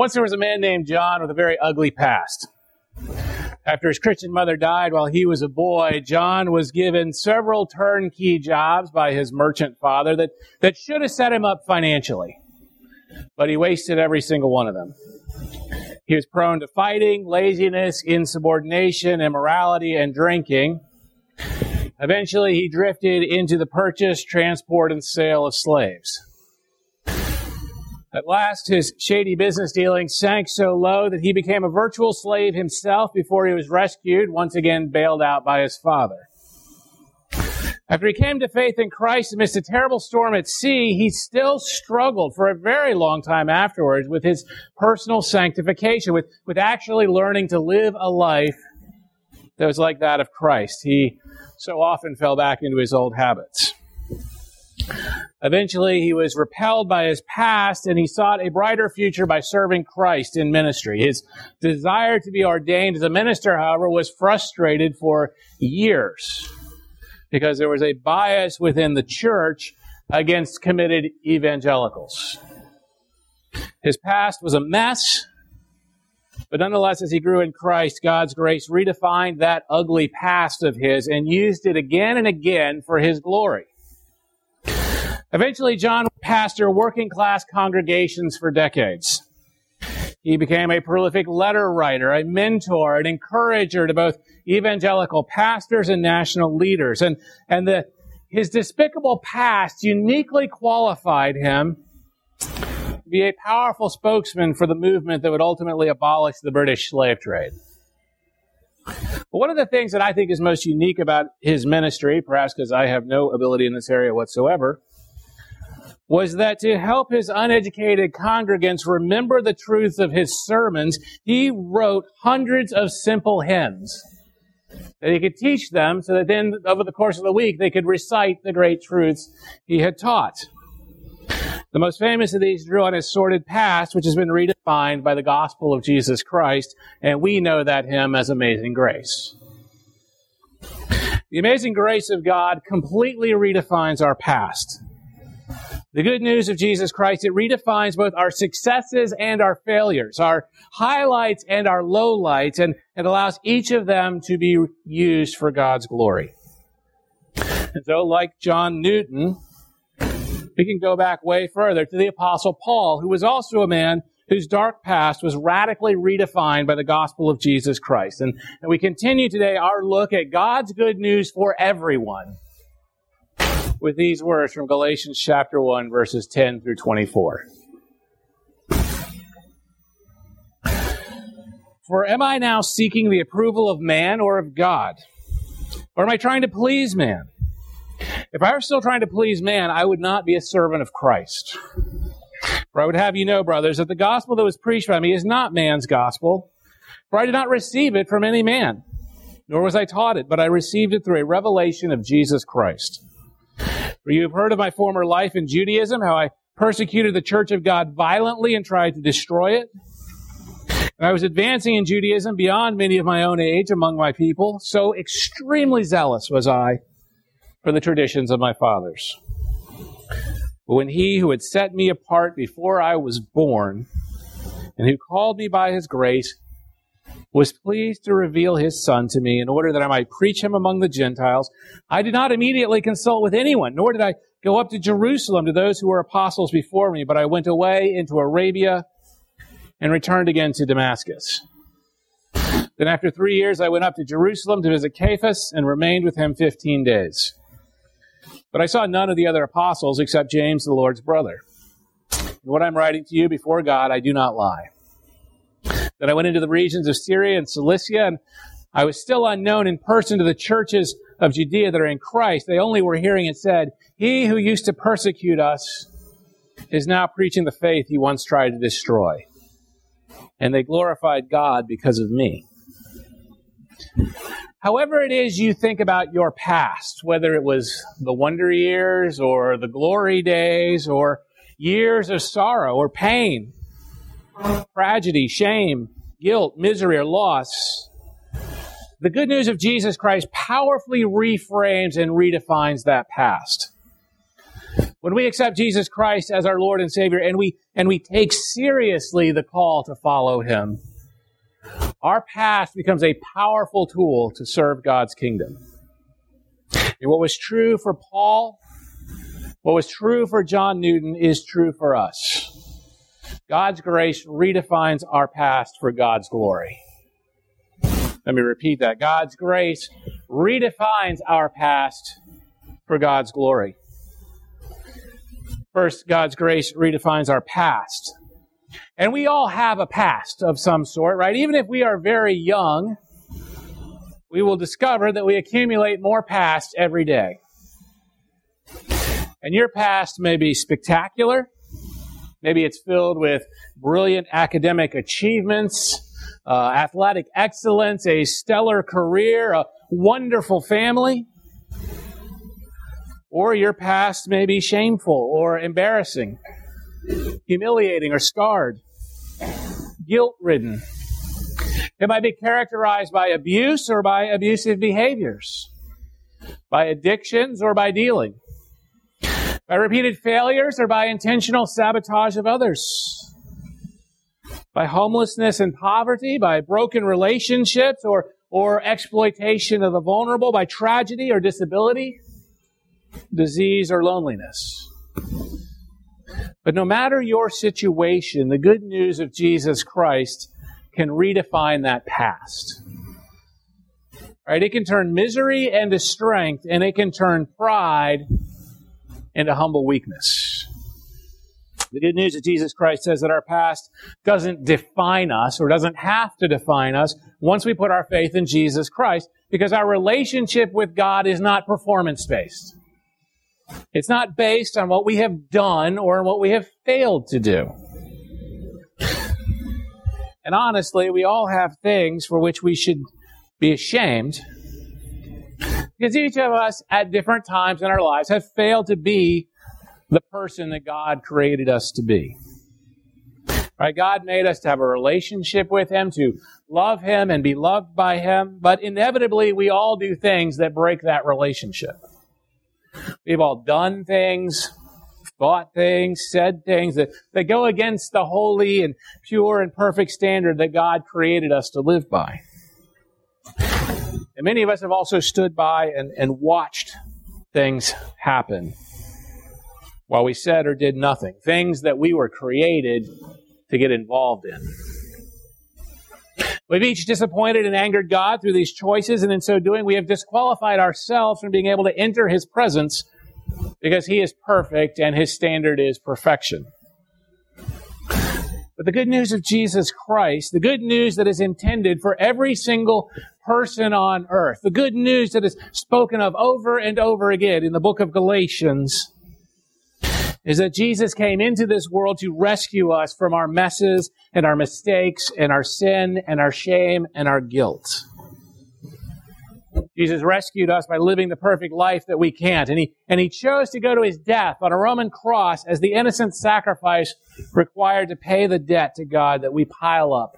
Once there was a man named John with a very ugly past. After his Christian mother died while he was a boy, John was given several turnkey jobs by his merchant father that, that should have set him up financially. But he wasted every single one of them. He was prone to fighting, laziness, insubordination, immorality, and drinking. Eventually, he drifted into the purchase, transport, and sale of slaves. At last, his shady business dealings sank so low that he became a virtual slave himself before he was rescued, once again bailed out by his father. After he came to faith in Christ amidst a terrible storm at sea, he still struggled for a very long time afterwards with his personal sanctification, with, with actually learning to live a life that was like that of Christ. He so often fell back into his old habits. Eventually, he was repelled by his past and he sought a brighter future by serving Christ in ministry. His desire to be ordained as a minister, however, was frustrated for years because there was a bias within the church against committed evangelicals. His past was a mess, but nonetheless, as he grew in Christ, God's grace redefined that ugly past of his and used it again and again for his glory. Eventually, John pastored working class congregations for decades. He became a prolific letter writer, a mentor, an encourager to both evangelical pastors and national leaders. And, and the, his despicable past uniquely qualified him to be a powerful spokesman for the movement that would ultimately abolish the British slave trade. But one of the things that I think is most unique about his ministry, perhaps because I have no ability in this area whatsoever, was that to help his uneducated congregants remember the truth of his sermons, he wrote hundreds of simple hymns that he could teach them so that then over the course of the week they could recite the great truths he had taught. The most famous of these drew on his sordid past, which has been redefined by the gospel of Jesus Christ, and we know that hymn as Amazing Grace. The amazing grace of God completely redefines our past. The good news of Jesus Christ, it redefines both our successes and our failures, our highlights and our lowlights, and it allows each of them to be used for God's glory. And so, like John Newton, we can go back way further to the Apostle Paul, who was also a man whose dark past was radically redefined by the gospel of Jesus Christ. And, and we continue today our look at God's good news for everyone with these words from Galatians chapter 1, verses 10 through 24. For am I now seeking the approval of man or of God? Or am I trying to please man? If I were still trying to please man, I would not be a servant of Christ. For I would have you know, brothers, that the gospel that was preached by me is not man's gospel. For I did not receive it from any man, nor was I taught it, but I received it through a revelation of Jesus Christ. For you have heard of my former life in Judaism, how I persecuted the church of God violently and tried to destroy it. And I was advancing in Judaism beyond many of my own age among my people. So extremely zealous was I for the traditions of my fathers. But when he who had set me apart before I was born, and who called me by his grace, was pleased to reveal his son to me in order that I might preach him among the Gentiles. I did not immediately consult with anyone, nor did I go up to Jerusalem to those who were apostles before me, but I went away into Arabia and returned again to Damascus. Then after three years, I went up to Jerusalem to visit Cephas and remained with him 15 days. But I saw none of the other apostles except James, the Lord's brother. And what I'm writing to you before God, I do not lie. Then I went into the regions of Syria and Cilicia, and I was still unknown in person to the churches of Judea that are in Christ. They only were hearing it said, He who used to persecute us is now preaching the faith he once tried to destroy. And they glorified God because of me. However, it is you think about your past, whether it was the wonder years or the glory days or years of sorrow or pain, tragedy, shame, guilt, misery, or loss, the good news of Jesus Christ powerfully reframes and redefines that past. When we accept Jesus Christ as our Lord and Savior and we, and we take seriously the call to follow Him, our past becomes a powerful tool to serve God's kingdom. And what was true for Paul, what was true for John Newton is true for us. God's grace redefines our past for God's glory. Let me repeat that. God's grace redefines our past for God's glory. First, God's grace redefines our past. And we all have a past of some sort, right? Even if we are very young, we will discover that we accumulate more past every day. And your past may be spectacular. Maybe it's filled with brilliant academic achievements, uh, athletic excellence, a stellar career, a wonderful family. Or your past may be shameful or embarrassing, humiliating or scarred, guilt ridden. It might be characterized by abuse or by abusive behaviors, by addictions or by dealing, by repeated failures or by intentional sabotage of others, by homelessness and poverty, by broken relationships or, or exploitation of the vulnerable, by tragedy or disability disease, or loneliness. But no matter your situation, the good news of Jesus Christ can redefine that past. Right? It can turn misery into strength, and it can turn pride into humble weakness. The good news of Jesus Christ says that our past doesn't define us or doesn't have to define us once we put our faith in Jesus Christ because our relationship with God is not performance based. It's not based on what we have done or on what we have failed to do. And honestly, we all have things for which we should be ashamed because each of us at different times in our lives have failed to be the person that God created us to be. Right? God made us to have a relationship with Him, to love Him and be loved by Him, but inevitably we all do things that break that relationship. We've all done things, thought things, said things that, that go against the holy and pure and perfect standard that God created us to live by. And many of us have also stood by and, and watched things happen while we said or did nothing. Things that we were created to get involved in. We've each disappointed and angered God through these choices, and in so doing, we have disqualified ourselves from being able to enter His presence because He is perfect and His standard is perfection. But the good news of Jesus Christ, the good news that is intended for every single person on earth, the good news that is spoken of over and over again in the book of Galatians, is that Jesus came into this world to rescue us from our messes and our mistakes and our sin and our shame and our guilt. Jesus rescued us by living the perfect life that we can't. And he, and he chose to go to his death on a Roman cross as the innocent sacrifice required to pay the debt to God that we pile up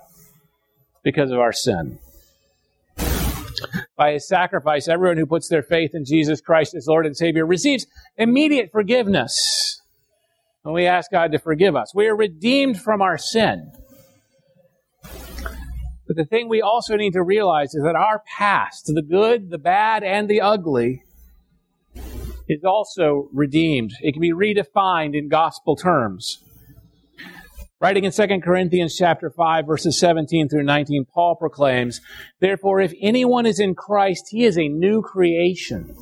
because of our sin. By his sacrifice, everyone who puts their faith in Jesus Christ as Lord and Savior receives immediate forgiveness when we ask God to forgive us. We are redeemed from our sin. But the thing we also need to realize is that our past, the good, the bad, and the ugly, is also redeemed. It can be redefined in gospel terms. Writing in 2 Corinthians chapter 5 verses 17 through 19, Paul proclaims, Therefore, if anyone is in Christ, he is a new creation.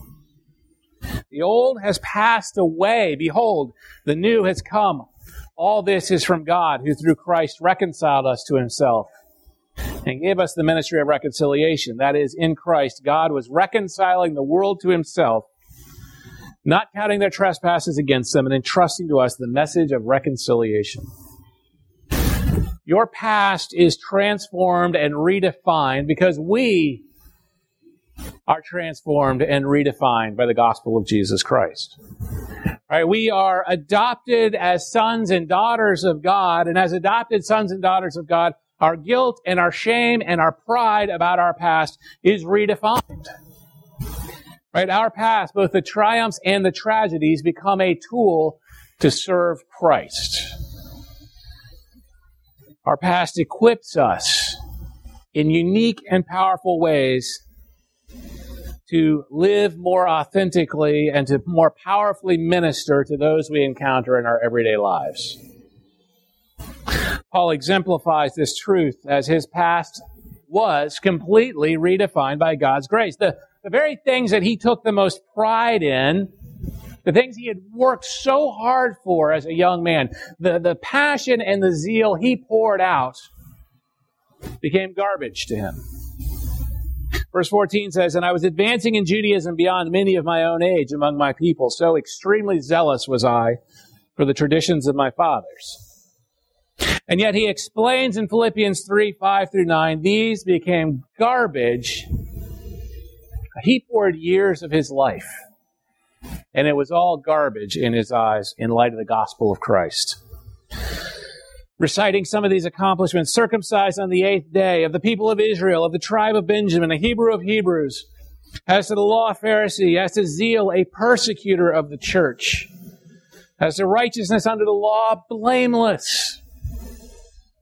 The old has passed away. Behold, the new has come. All this is from God, who through Christ reconciled us to himself and gave us the ministry of reconciliation. That is, in Christ, God was reconciling the world to himself, not counting their trespasses against them, and entrusting to us the message of reconciliation. Your past is transformed and redefined because we are transformed and redefined by the gospel of Jesus Christ. Right? We are adopted as sons and daughters of God, and as adopted sons and daughters of God, our guilt and our shame and our pride about our past is redefined. Right? Our past, both the triumphs and the tragedies, become a tool to serve Christ. Our past equips us in unique and powerful ways to live more authentically and to more powerfully minister to those we encounter in our everyday lives. Paul exemplifies this truth as his past was completely redefined by God's grace. The, the very things that he took the most pride in, the things he had worked so hard for as a young man, the, the passion and the zeal he poured out became garbage to him. Verse 14 says, And I was advancing in Judaism beyond many of my own age among my people, so extremely zealous was I for the traditions of my fathers. And yet he explains in Philippians 3, 5 through 9, these became garbage. He poured years of his life, and it was all garbage in his eyes in light of the gospel of Christ reciting some of these accomplishments, circumcised on the eighth day, of the people of Israel, of the tribe of Benjamin, a Hebrew of Hebrews, as to the law, a Pharisee, as to zeal, a persecutor of the church, as to righteousness under the law, blameless.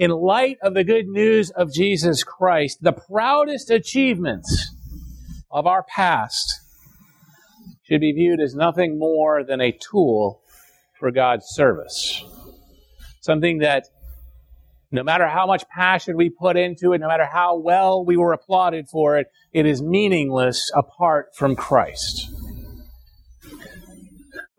In light of the good news of Jesus Christ, the proudest achievements of our past should be viewed as nothing more than a tool for God's service. Something that no matter how much passion we put into it, no matter how well we were applauded for it, it is meaningless apart from Christ.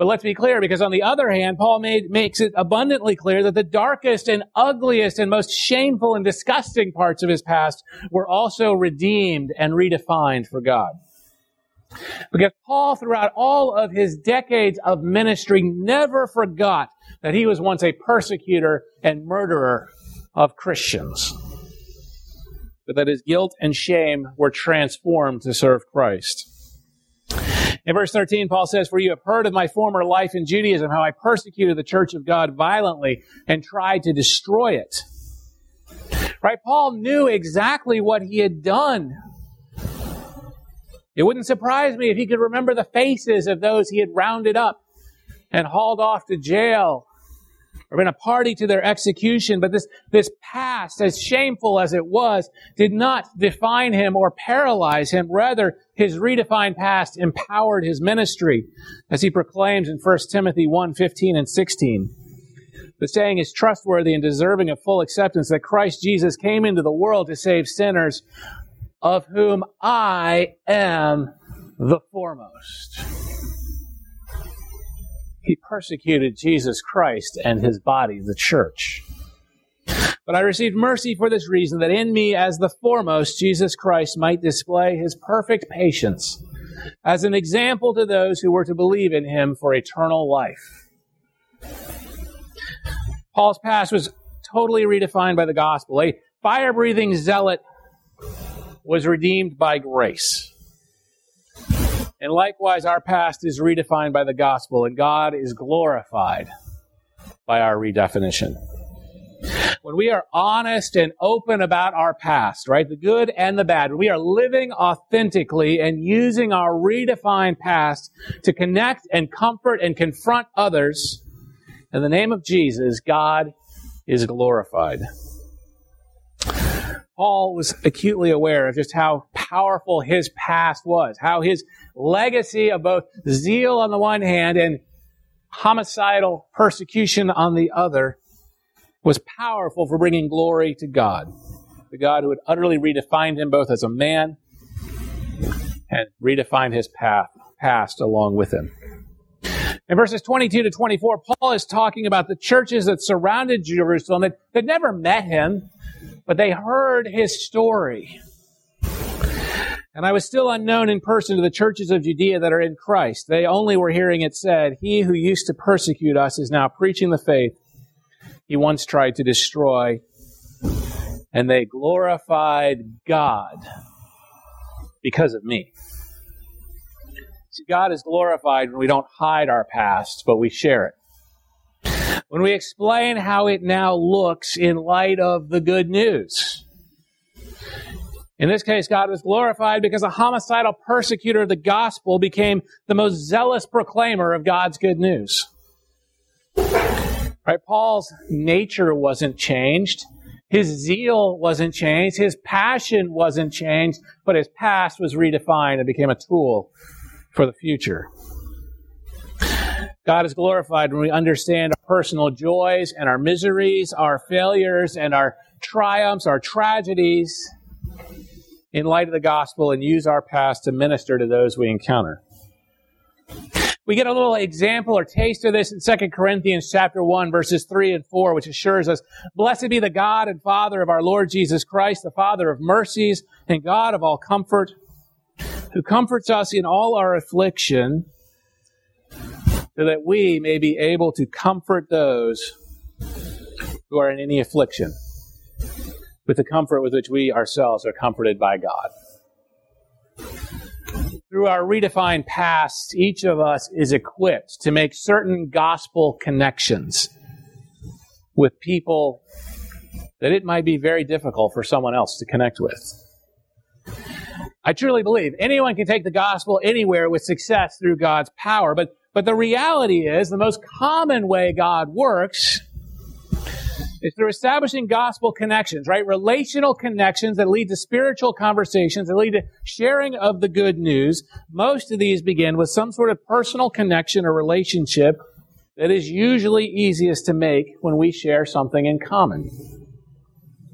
But let's be clear, because on the other hand, Paul made, makes it abundantly clear that the darkest and ugliest and most shameful and disgusting parts of his past were also redeemed and redefined for God. Because Paul, throughout all of his decades of ministry, never forgot that he was once a persecutor and murderer of Christians, but that his guilt and shame were transformed to serve Christ. In verse 13, Paul says, For you have heard of my former life in Judaism, how I persecuted the church of God violently and tried to destroy it. Right? Paul knew exactly what he had done. It wouldn't surprise me if he could remember the faces of those he had rounded up and hauled off to jail or been a party to their execution, but this, this past, as shameful as it was, did not define him or paralyze him. Rather, his redefined past empowered his ministry, as he proclaims in 1 Timothy 1, 15 and 16. The saying is trustworthy and deserving of full acceptance that Christ Jesus came into the world to save sinners, of whom I am the foremost. He persecuted Jesus Christ and his body, the church. But I received mercy for this reason, that in me, as the foremost, Jesus Christ might display his perfect patience as an example to those who were to believe in him for eternal life. Paul's past was totally redefined by the gospel. A fire breathing zealot was redeemed by grace. And likewise, our past is redefined by the gospel, and God is glorified by our redefinition. When we are honest and open about our past, right, the good and the bad, when we are living authentically and using our redefined past to connect and comfort and confront others, in the name of Jesus, God is glorified. Paul was acutely aware of just how powerful his past was, how his legacy of both zeal on the one hand and homicidal persecution on the other was powerful for bringing glory to God. The God who had utterly redefined him both as a man and redefined his path, past along with him. In verses 22 to 24, Paul is talking about the churches that surrounded Jerusalem that, that never met him, but they heard his story. And I was still unknown in person to the churches of Judea that are in Christ. They only were hearing it said, He who used to persecute us is now preaching the faith he once tried to destroy. And they glorified God because of me. See, God is glorified when we don't hide our past, but we share it. When we explain how it now looks in light of the good news. In this case, God was glorified because a homicidal persecutor of the gospel became the most zealous proclaimer of God's good news. Right? Paul's nature wasn't changed. His zeal wasn't changed. His passion wasn't changed, but his past was redefined and became a tool for the future. God is glorified when we understand our personal joys and our miseries, our failures and our triumphs, our tragedies in light of the gospel and use our past to minister to those we encounter. We get a little example or taste of this in 2 Corinthians chapter 1 verses 3 and 4, which assures us, Blessed be the God and Father of our Lord Jesus Christ, the Father of mercies and God of all comfort, who comforts us in all our affliction, that we may be able to comfort those who are in any affliction with the comfort with which we ourselves are comforted by God. Through our redefined past, each of us is equipped to make certain gospel connections with people that it might be very difficult for someone else to connect with. I truly believe anyone can take the gospel anywhere with success through God's power, but, but the reality is the most common way God works is through establishing gospel connections, right? Relational connections that lead to spiritual conversations, that lead to sharing of the good news. Most of these begin with some sort of personal connection or relationship that is usually easiest to make when we share something in common.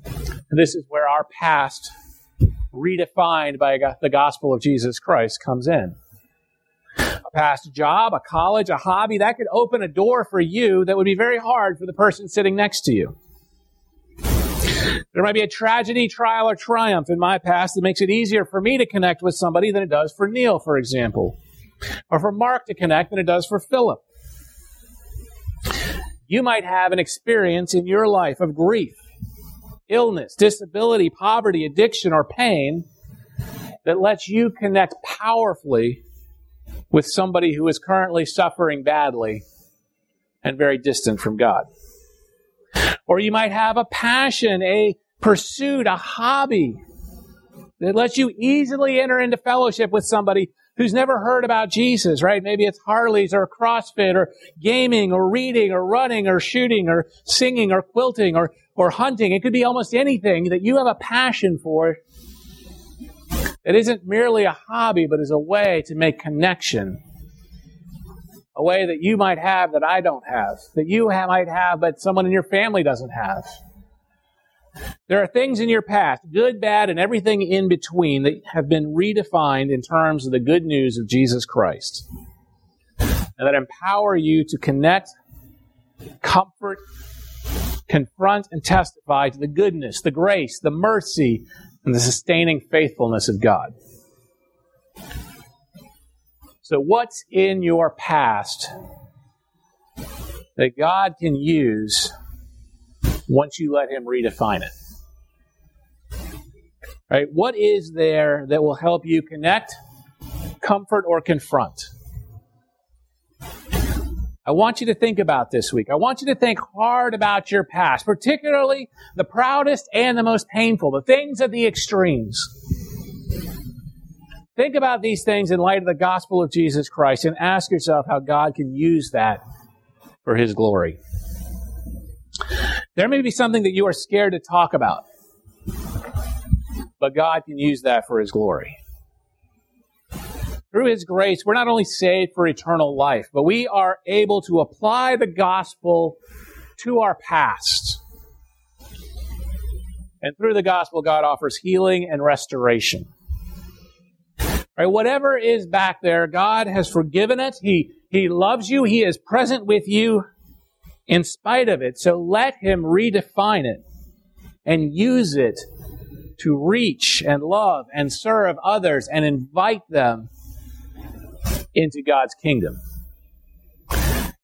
And this is where our past, redefined by the gospel of Jesus Christ, comes in past job, a college, a hobby, that could open a door for you that would be very hard for the person sitting next to you. There might be a tragedy, trial, or triumph in my past that makes it easier for me to connect with somebody than it does for Neil, for example, or for Mark to connect than it does for Philip. You might have an experience in your life of grief, illness, disability, poverty, addiction, or pain that lets you connect powerfully with somebody who is currently suffering badly and very distant from God. Or you might have a passion, a pursuit, a hobby that lets you easily enter into fellowship with somebody who's never heard about Jesus, right? Maybe it's Harley's or CrossFit or gaming or reading or running or shooting or singing or quilting or, or hunting. It could be almost anything that you have a passion for it isn't merely a hobby, but is a way to make connection. A way that you might have that I don't have, that you might have, but someone in your family doesn't have. There are things in your past, good, bad, and everything in between, that have been redefined in terms of the good news of Jesus Christ. And that empower you to connect, comfort, confront, and testify to the goodness, the grace, the mercy, and the sustaining faithfulness of God. So, what's in your past that God can use once you let Him redefine it? Right? What is there that will help you connect, comfort, or confront? I want you to think about this week. I want you to think hard about your past, particularly the proudest and the most painful, the things at the extremes. Think about these things in light of the gospel of Jesus Christ and ask yourself how God can use that for His glory. There may be something that you are scared to talk about, but God can use that for His glory through His grace, we're not only saved for eternal life, but we are able to apply the gospel to our past. And through the gospel, God offers healing and restoration. Right? Whatever is back there, God has forgiven it. He, he loves you. He is present with you in spite of it. So let Him redefine it and use it to reach and love and serve others and invite them into God's kingdom.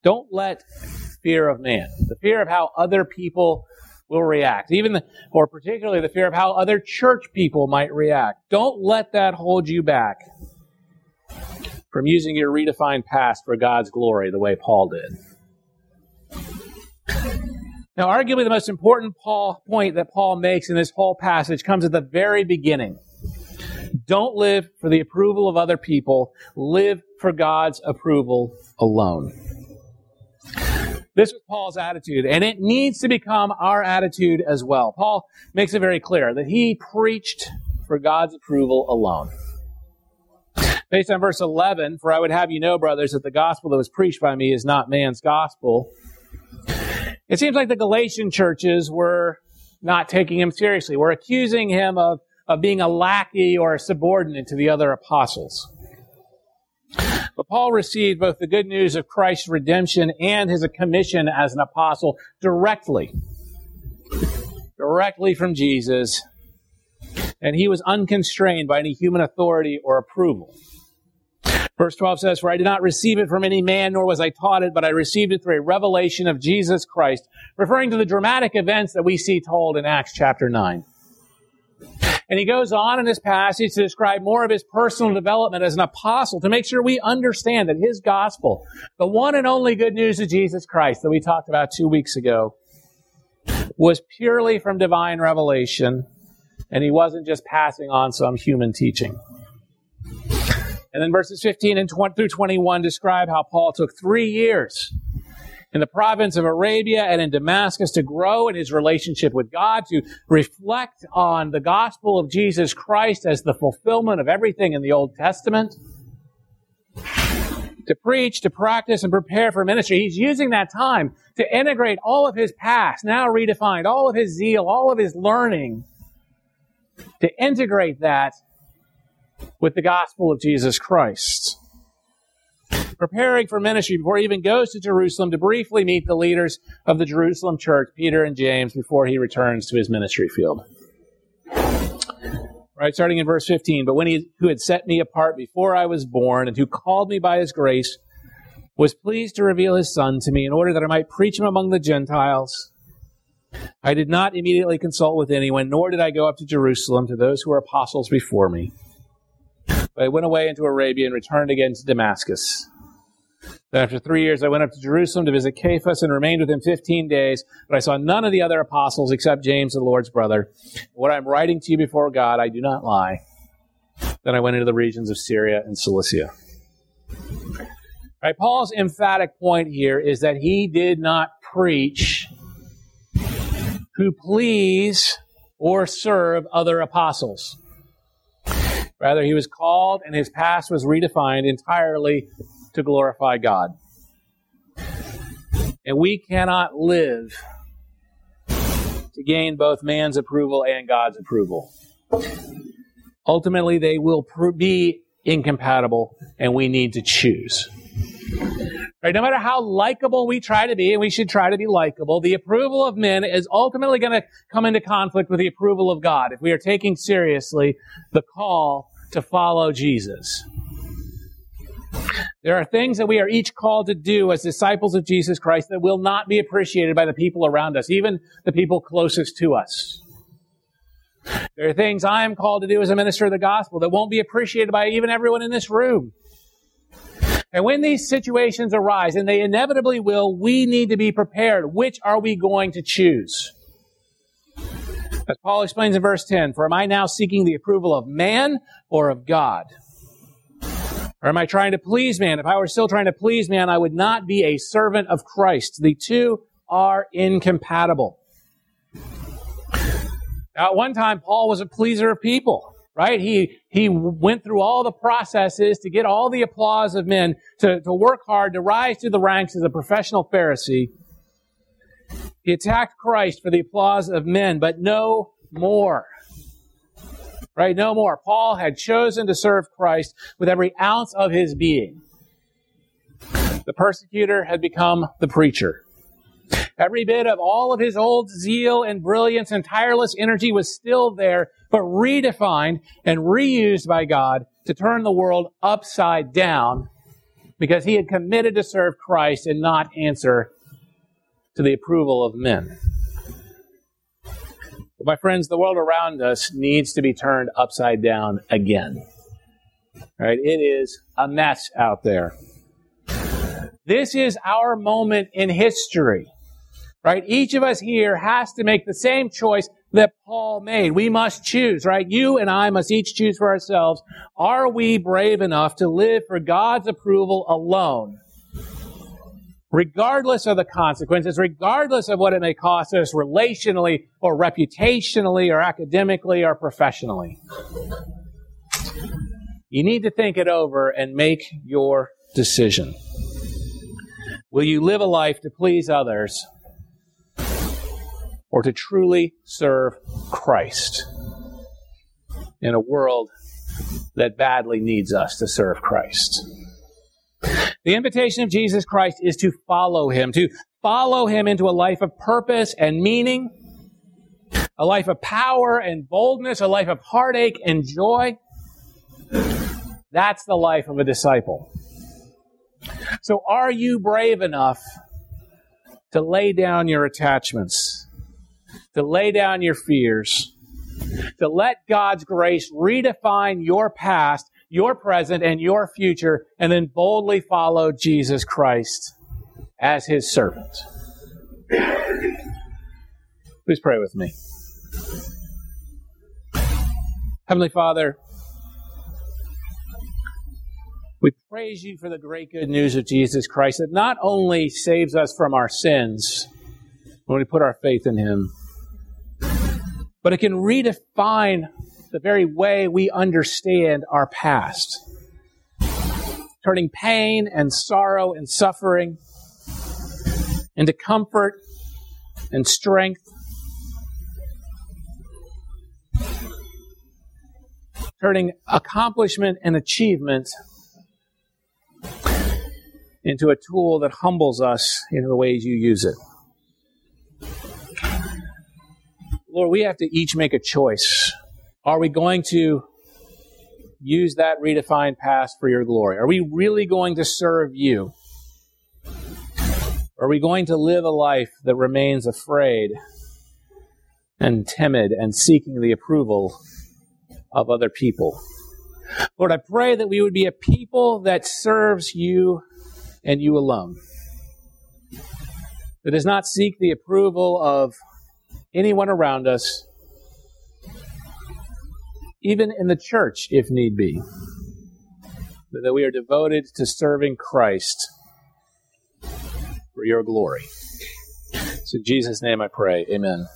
Don't let fear of man, the fear of how other people will react, even the, or particularly the fear of how other church people might react. Don't let that hold you back from using your redefined past for God's glory the way Paul did. Now, arguably the most important Paul, point that Paul makes in this whole passage comes at the very beginning. Don't live for the approval of other people. Live for God's approval alone. This was Paul's attitude, and it needs to become our attitude as well. Paul makes it very clear that he preached for God's approval alone. Based on verse 11, for I would have you know, brothers, that the gospel that was preached by me is not man's gospel. It seems like the Galatian churches were not taking him seriously, were accusing him of, of being a lackey or a subordinate to the other apostles. But Paul received both the good news of Christ's redemption and his commission as an apostle directly. Directly from Jesus. And he was unconstrained by any human authority or approval. Verse 12 says, For I did not receive it from any man, nor was I taught it, but I received it through a revelation of Jesus Christ, referring to the dramatic events that we see told in Acts chapter 9. And he goes on in this passage to describe more of his personal development as an apostle to make sure we understand that his gospel, the one and only good news of Jesus Christ that we talked about two weeks ago, was purely from divine revelation, and he wasn't just passing on some human teaching. And then verses 15 and 20 through 21 describe how Paul took three years in the province of Arabia and in Damascus to grow in his relationship with God, to reflect on the gospel of Jesus Christ as the fulfillment of everything in the Old Testament, to preach, to practice, and prepare for ministry. He's using that time to integrate all of his past, now redefined, all of his zeal, all of his learning, to integrate that with the gospel of Jesus Christ preparing for ministry before he even goes to Jerusalem to briefly meet the leaders of the Jerusalem church, Peter and James, before he returns to his ministry field. Right, starting in verse 15. But when he who had set me apart before I was born and who called me by his grace was pleased to reveal his son to me in order that I might preach him among the Gentiles. I did not immediately consult with anyone, nor did I go up to Jerusalem to those who were apostles before me. But I went away into Arabia and returned again to Damascus. Then after three years, I went up to Jerusalem to visit Cephas and remained with him 15 days, but I saw none of the other apostles except James, the Lord's brother. What I'm writing to you before God, I do not lie. Then I went into the regions of Syria and Cilicia. Paul's emphatic point here is that he did not preach who please or serve other apostles. Rather, he was called and his past was redefined entirely to glorify God. And we cannot live to gain both man's approval and God's approval. Ultimately, they will be incompatible, and we need to choose. Right, no matter how likable we try to be, and we should try to be likable, the approval of men is ultimately going to come into conflict with the approval of God if we are taking seriously the call to follow Jesus. There are things that we are each called to do as disciples of Jesus Christ that will not be appreciated by the people around us, even the people closest to us. There are things I am called to do as a minister of the gospel that won't be appreciated by even everyone in this room. And when these situations arise, and they inevitably will, we need to be prepared. Which are we going to choose? As Paul explains in verse 10, for am I now seeking the approval of man or of God? Or am I trying to please man? If I were still trying to please man, I would not be a servant of Christ. The two are incompatible. Now, at one time, Paul was a pleaser of people, right? He, he went through all the processes to get all the applause of men, to, to work hard, to rise through the ranks as a professional Pharisee. He attacked Christ for the applause of men, but no more. Right? No more. Paul had chosen to serve Christ with every ounce of his being. The persecutor had become the preacher. Every bit of all of his old zeal and brilliance and tireless energy was still there, but redefined and reused by God to turn the world upside down because he had committed to serve Christ and not answer to the approval of men. My friends, the world around us needs to be turned upside down again. Right? It is a mess out there. This is our moment in history. Right? Each of us here has to make the same choice that Paul made. We must choose, right? You and I must each choose for ourselves. Are we brave enough to live for God's approval alone? Regardless of the consequences, regardless of what it may cost us relationally or reputationally or academically or professionally. You need to think it over and make your decision. Will you live a life to please others or to truly serve Christ in a world that badly needs us to serve Christ? The invitation of Jesus Christ is to follow him, to follow him into a life of purpose and meaning, a life of power and boldness, a life of heartache and joy. That's the life of a disciple. So are you brave enough to lay down your attachments, to lay down your fears, to let God's grace redefine your past, your present, and your future, and then boldly follow Jesus Christ as his servant? Please pray with me. Heavenly Father, we praise you for the great good news of Jesus Christ that not only saves us from our sins when we put our faith in Him, but it can redefine the very way we understand our past, turning pain and sorrow and suffering into comfort and strength. Turning accomplishment and achievement into a tool that humbles us in the ways you use it. Lord, we have to each make a choice. Are we going to use that redefined past for your glory? Are we really going to serve you? Are we going to live a life that remains afraid and timid and seeking the approval of other people? Lord, I pray that we would be a people that serves you and you alone. That does not seek the approval of anyone around us, even in the church, if need be. That we are devoted to serving Christ for your glory. So in Jesus' name I pray. Amen.